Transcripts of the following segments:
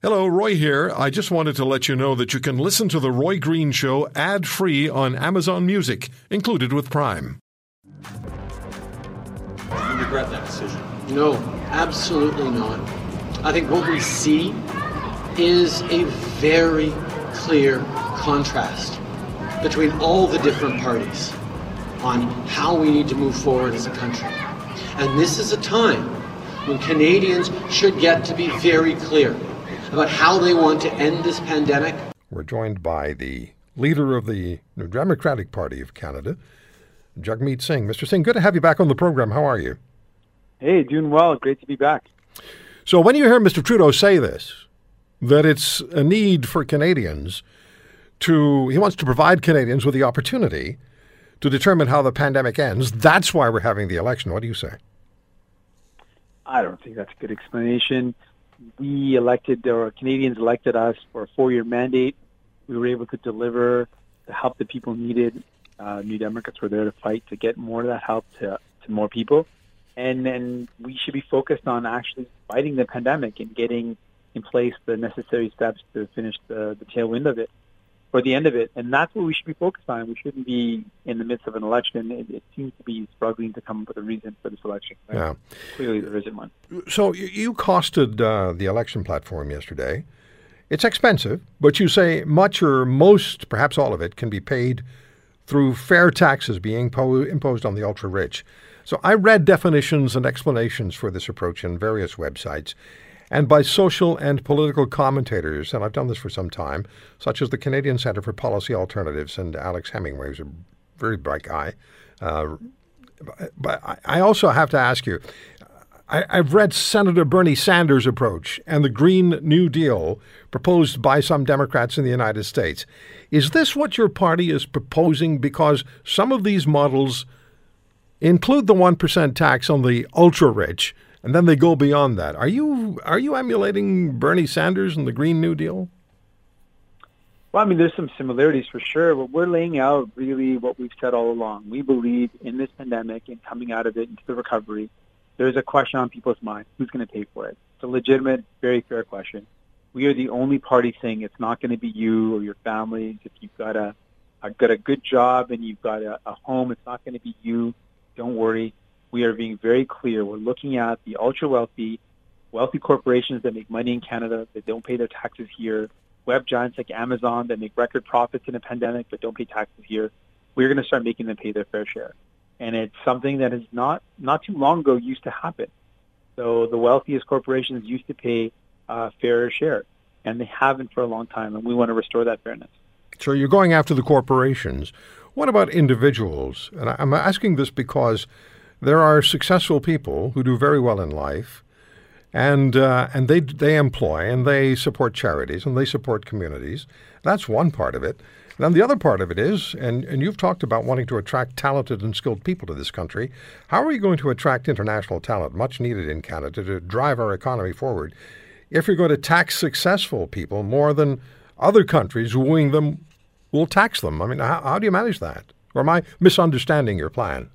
Hello, Roy here. I just wanted to let you know that you can listen to The Roy Green Show ad free on Amazon Music, included with Prime. Do you regret that decision? No, absolutely not. I think what we see is a very clear contrast between all the different parties on how we need to move forward as a country. And this is a time when Canadians should get to be very clear about how they want to end this pandemic. We're joined by the leader of the New Democratic Party of Canada, Jagmeet Singh. Mr. Singh, good to have you back on the program. How are you? Hey, doing well. Great to be back. So, when you hear Mr. Trudeau say this, that it's a need for Canadians to, he wants to provide Canadians with the opportunity to determine how the pandemic ends. That's why we're having the election. What do you say? I don't think that's a good explanation we elected, or Canadians elected us for a four-year mandate. We were able to deliver the help that people needed. Uh, New Democrats were there to fight to get more of that help to, to more people. And then we should be focused on actually fighting the pandemic and getting in place the necessary steps to finish the, the tailwind of it for the end of it. And that's what we should be focused on. We shouldn't be in the midst of an election. It, it seems to be struggling to come up with a reason for this election. Right? Yeah. Clearly, there isn't one. So you costed uh, the election platform yesterday. It's expensive, but you say much or most, perhaps all of it, can be paid through fair taxes being po- imposed on the ultra rich. So I read definitions and explanations for this approach in various websites and by social and political commentators, and I've done this for some time, such as the Canadian Centre for Policy Alternatives and Alex Hemingway, who's a very bright guy. Uh, but I also have to ask you I, have read Senator Bernie Sanders' approach and the Green New Deal proposed by some Democrats in the United States. Is this what your party is proposing? Because some of these models include the 1% tax on the ultra rich and then they go beyond that. Are you are you emulating Bernie Sanders and the Green New Deal? Well, I mean, there's some similarities for sure, but we're laying out really what we've said all along. We believe in this pandemic and coming out of it into the recovery, there's a question on people's mind: who's going to pay for it? It's a legitimate, very fair question. We are the only party saying it's not going to be you or your family. If you've got a, a got a good job and you've got a, a home, it's not going to be you. Don't worry we are being very clear. We're looking at the ultra wealthy, wealthy corporations that make money in Canada that don't pay their taxes here, web giants like Amazon that make record profits in a pandemic but don't pay taxes here. We're going to start making them pay their fair share, and it's something that is not not too long ago used to happen. So the wealthiest corporations used to pay uh, a fairer share, and they haven't for a long time, and we want to restore that fairness. So you're going after the corporations. What about individuals? And I'm asking this because there are successful people who do very well in life, and uh, and they they employ and they support charities and they support communities. That's one part of it. Then the other part of it is, and, and you've talked about wanting to attract talented and skilled people to this country. How are you going to attract international talent, much needed in Canada, to drive our economy forward, if you're going to tax successful people more than other countries wooing them will tax them? I mean, how, how do you manage that? Or am I misunderstanding your plan?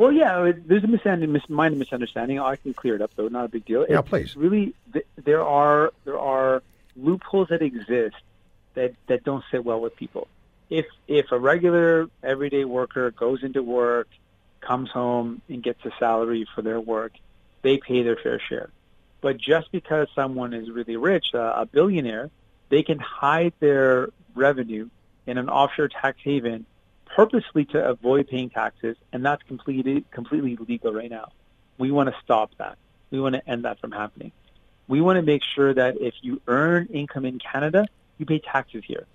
Well, yeah, there's a misunderstanding, mis- minor misunderstanding. I can clear it up, though. Not a big deal. Yeah, it's please. Really, th- there are there are loopholes that exist that that don't sit well with people. If if a regular everyday worker goes into work, comes home and gets a salary for their work, they pay their fair share. But just because someone is really rich, uh, a billionaire, they can hide their revenue in an offshore tax haven purposely to avoid paying taxes, and that's completely completely legal right now. We want to stop that. We want to end that from happening. We want to make sure that if you earn income in Canada, you pay taxes here.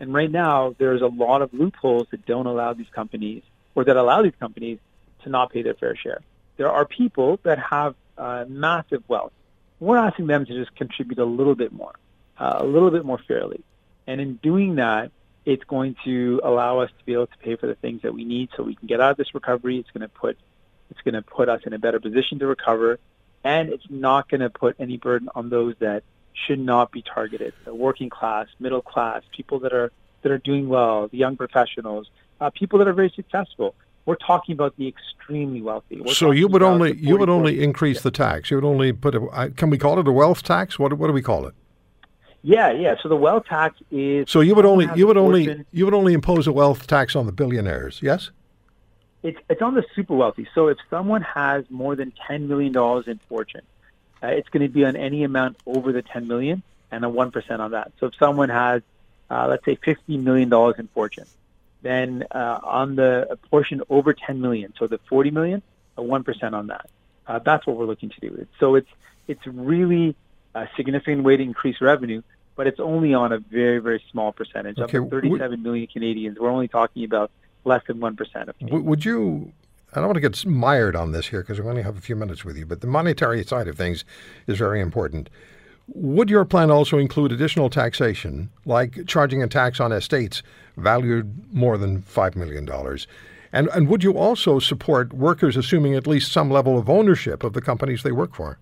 And right now, there's a lot of loopholes that don't allow these companies, or that allow these companies to not pay their fair share. There are people that have uh, massive wealth. We're asking them to just contribute a little bit more, uh, a little bit more fairly. And in doing that, it's going to allow us to be able to pay for the things that we need so we can get out of this recovery. It's going to put it's going to put us in a better position to recover, and it's not going to put any burden on those that should not be targeted: the working class, middle class, people that are that are doing well, the young professionals, uh, people that are very successful. We're talking about the extremely wealthy. We're so you would only you would only increase yeah. the tax. You would only put a can we call it a wealth tax? What what do we call it? Yeah, yeah. So the wealth tax is. So you would only you would only fortune- you would only impose a wealth tax on the billionaires, yes? It's it's on the super wealthy. So if someone has more than ten million dollars in fortune, uh, it's going to be on any amount over the ten million and a one percent on that. So if someone has, uh, let's say, fifty million dollars in fortune, then uh, on the portion over ten million, so the forty million, a one percent on that. Uh, that's what we're looking to do. So it's it's really a significant way to increase revenue, but it's only on a very very small percentage. Okay, Of the thirty-seven million Canadians, we're only talking about less than one percent of. W- would you? I don't want to get mired on this here because we only have a few minutes with you, but the monetary side of things is very important. Would your plan also include additional taxation, like charging a tax on estates valued more than $5 million? And, and would you also support workers assuming at least some level of ownership of the companies they work for?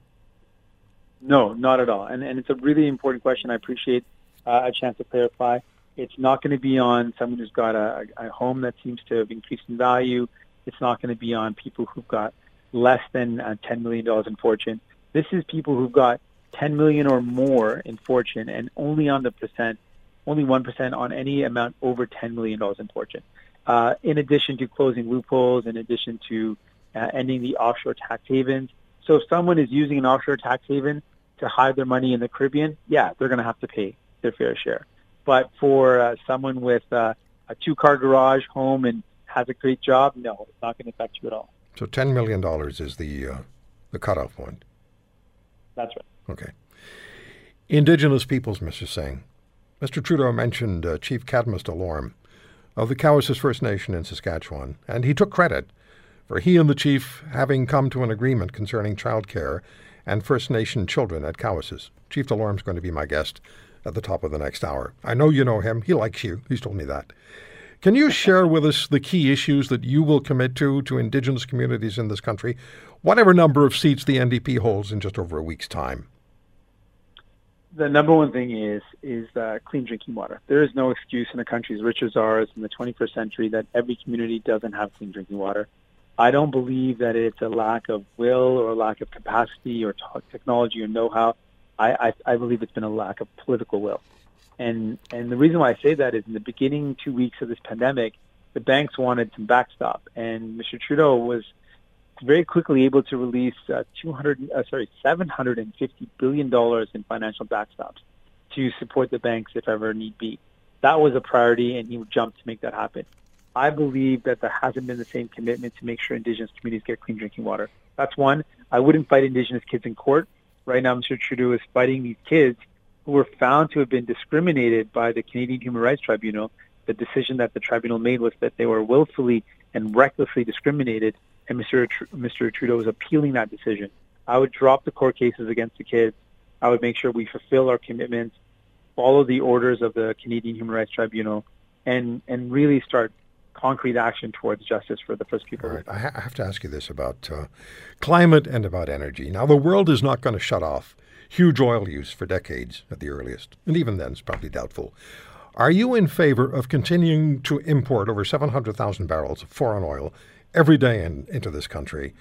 No, not at all. And and it's a really important question. I appreciate uh, a chance to clarify. It's not going to be on someone who's got a, a home that seems to have increased in value. It's not going to be on people who've got less than uh, ten million dollars in fortune. This is people who've got ten million or more in fortune, and only on the percent, only one percent on any amount over ten million dollars in fortune. Uh, in addition to closing loopholes, in addition to uh, ending the offshore tax havens. So if someone is using an offshore tax haven to hide their money in the Caribbean, yeah, they're going to have to pay their fair share. But for uh, someone with uh, a two-car garage, home, and has a great job, no, it's not going to affect you at all. So $10 million is the, uh, the cutoff point. That's right. Okay. Indigenous peoples, Mr. Singh. Mr. Trudeau mentioned uh, Chief Cadmus Delorme of the Cowessess First Nation in Saskatchewan, and he took credit for he and the chief having come to an agreement concerning child care and First Nation children at Cowessess. Chief Delorme's going to be my guest at the top of the next hour. I know you know him. He likes you. He's told me that. Can you share with us the key issues that you will commit to to Indigenous communities in this country, whatever number of seats the NDP holds in just over a week's time? The number one thing is is uh, clean drinking water. There is no excuse in a country as rich as ours in the 21st century that every community doesn't have clean drinking water. I don't believe that it's a lack of will or a lack of capacity or t- technology or know-how. I, I, I believe it's been a lack of political will. And and the reason why I say that is in the beginning two weeks of this pandemic, the banks wanted some backstop, and Mr. Trudeau was very quickly able to release uh, 200, uh, sorry, 750 billion dollars in financial backstops to support the banks if ever need be. That was a priority, and he jumped to make that happen. I believe that there hasn't been the same commitment to make sure Indigenous communities get clean drinking water. That's one. I wouldn't fight Indigenous kids in court. Right now, Mr. Trudeau is fighting these kids who were found to have been discriminated by the Canadian Human Rights Tribunal. The decision that the tribunal made was that they were willfully and recklessly discriminated, and Mr. Tr- Mr. Trudeau is appealing that decision. I would drop the court cases against the kids. I would make sure we fulfill our commitments, follow the orders of the Canadian Human Rights Tribunal, and and really start concrete action towards justice for the First People. Right. I, ha- I have to ask you this about uh, climate and about energy. Now, the world is not going to shut off huge oil use for decades at the earliest, and even then, it's probably doubtful. Are you in favor of continuing to import over 700,000 barrels of foreign oil every day in, into this country,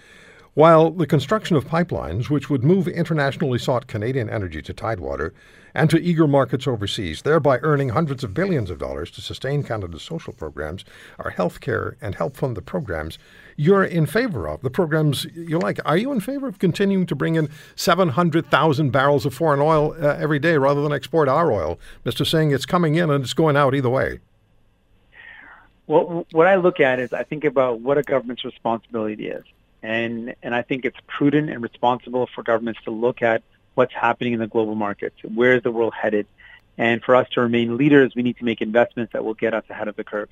while the construction of pipelines, which would move internationally sought Canadian energy to Tidewater and to eager markets overseas, thereby earning hundreds of billions of dollars to sustain Canada's social programs, our health care, and help fund the programs you're in favor of, the programs you like? Are you in favor of continuing to bring in 700,000 barrels of foreign oil uh, every day rather than export our oil? Mr. Singh, it's coming in and it's going out either way. Well, what I look at is I think about what a government's responsibility is. And, and I think it's prudent and responsible for governments to look at what's happening in the global markets. Where is the world headed? And for us to remain leaders, we need to make investments that will get us ahead of the curve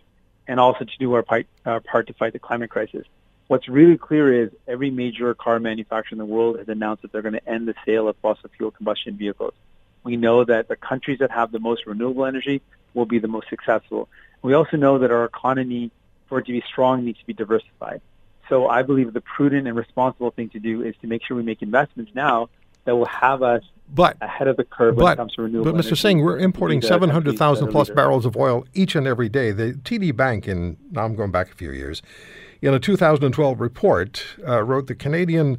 and also to do our part, our part to fight the climate crisis. What's really clear is every major car manufacturer in the world has announced that they're going to end the sale of fossil fuel combustion vehicles. We know that the countries that have the most renewable energy will be the most successful. We also know that our economy, for it to be strong, needs to be diversified. So I believe the prudent and responsible thing to do is to make sure we make investments now that will have us but, ahead of the curve when but, it comes to renewable But, Mr. Singh, we're importing Be the countries 700,000 plus barrels of oil each and every day. The TD Bank, in now I'm going back a few years, in a 2012 report, uh, wrote the Canadian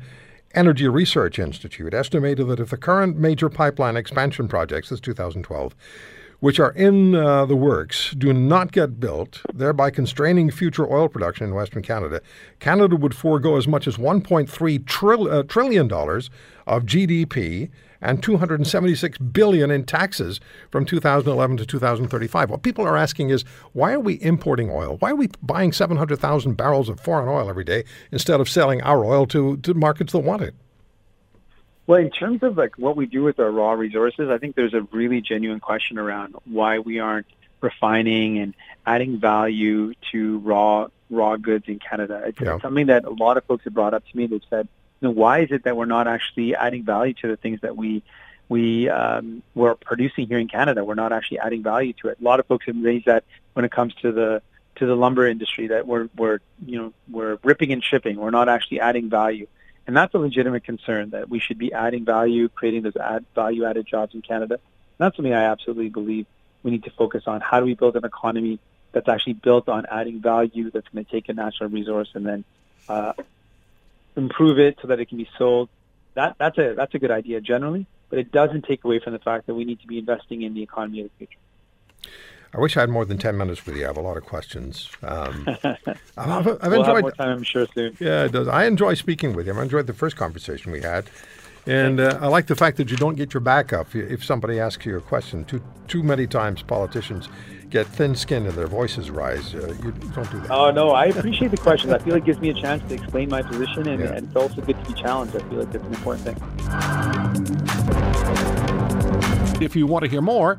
Energy Research Institute estimated that if the current major pipeline expansion projects, this 2012, which are in uh, the works, do not get built, thereby constraining future oil production in Western Canada, Canada would forego as much as $1.3 trill- uh, trillion dollars of GDP and 276 billion in taxes from 2011 to 2035. What people are asking is, why are we importing oil? Why are we buying 700,000 barrels of foreign oil every day instead of selling our oil to, to markets that want it? Well, in terms of like what we do with our raw resources, I think there's a really genuine question around why we aren't refining and adding value to raw raw goods in Canada. It's, Yeah. something that a lot of folks have brought up to me. They've said, you know, why is it that we're not actually adding value to the things that we we um, we're producing here in Canada? We're not actually adding value to it. A lot of folks have raised that when it comes to the to the lumber industry that we're we're you know we're ripping and shipping. We're not actually adding value. And that's a legitimate concern that we should be adding value, creating those add value added jobs in Canada. And that's something I absolutely believe we need to focus on. How do we build an economy that's actually built on adding value, that's going to take a natural resource and then uh, improve it so that it can be sold? That, that's a that's a good idea generally, but it doesn't take away from the fact that we need to be investing in the economy of the future. I wish I had more than 10 minutes with you. I have a lot of questions. Um, I've, I've we'll have enjoyed more time, I'm sure, soon. Yeah, it does. I enjoy speaking with you. I enjoyed the first conversation we had. And uh, I like the fact that you don't get your back up if somebody asks you a question. Too, too many times politicians get thin skinned and their voices rise. Uh, you don't do that. Oh no, I appreciate the questions. I feel it gives me a chance to explain my position, and, Yeah. and it's also good to be challenged. I feel like that's an important thing. If you want to hear more,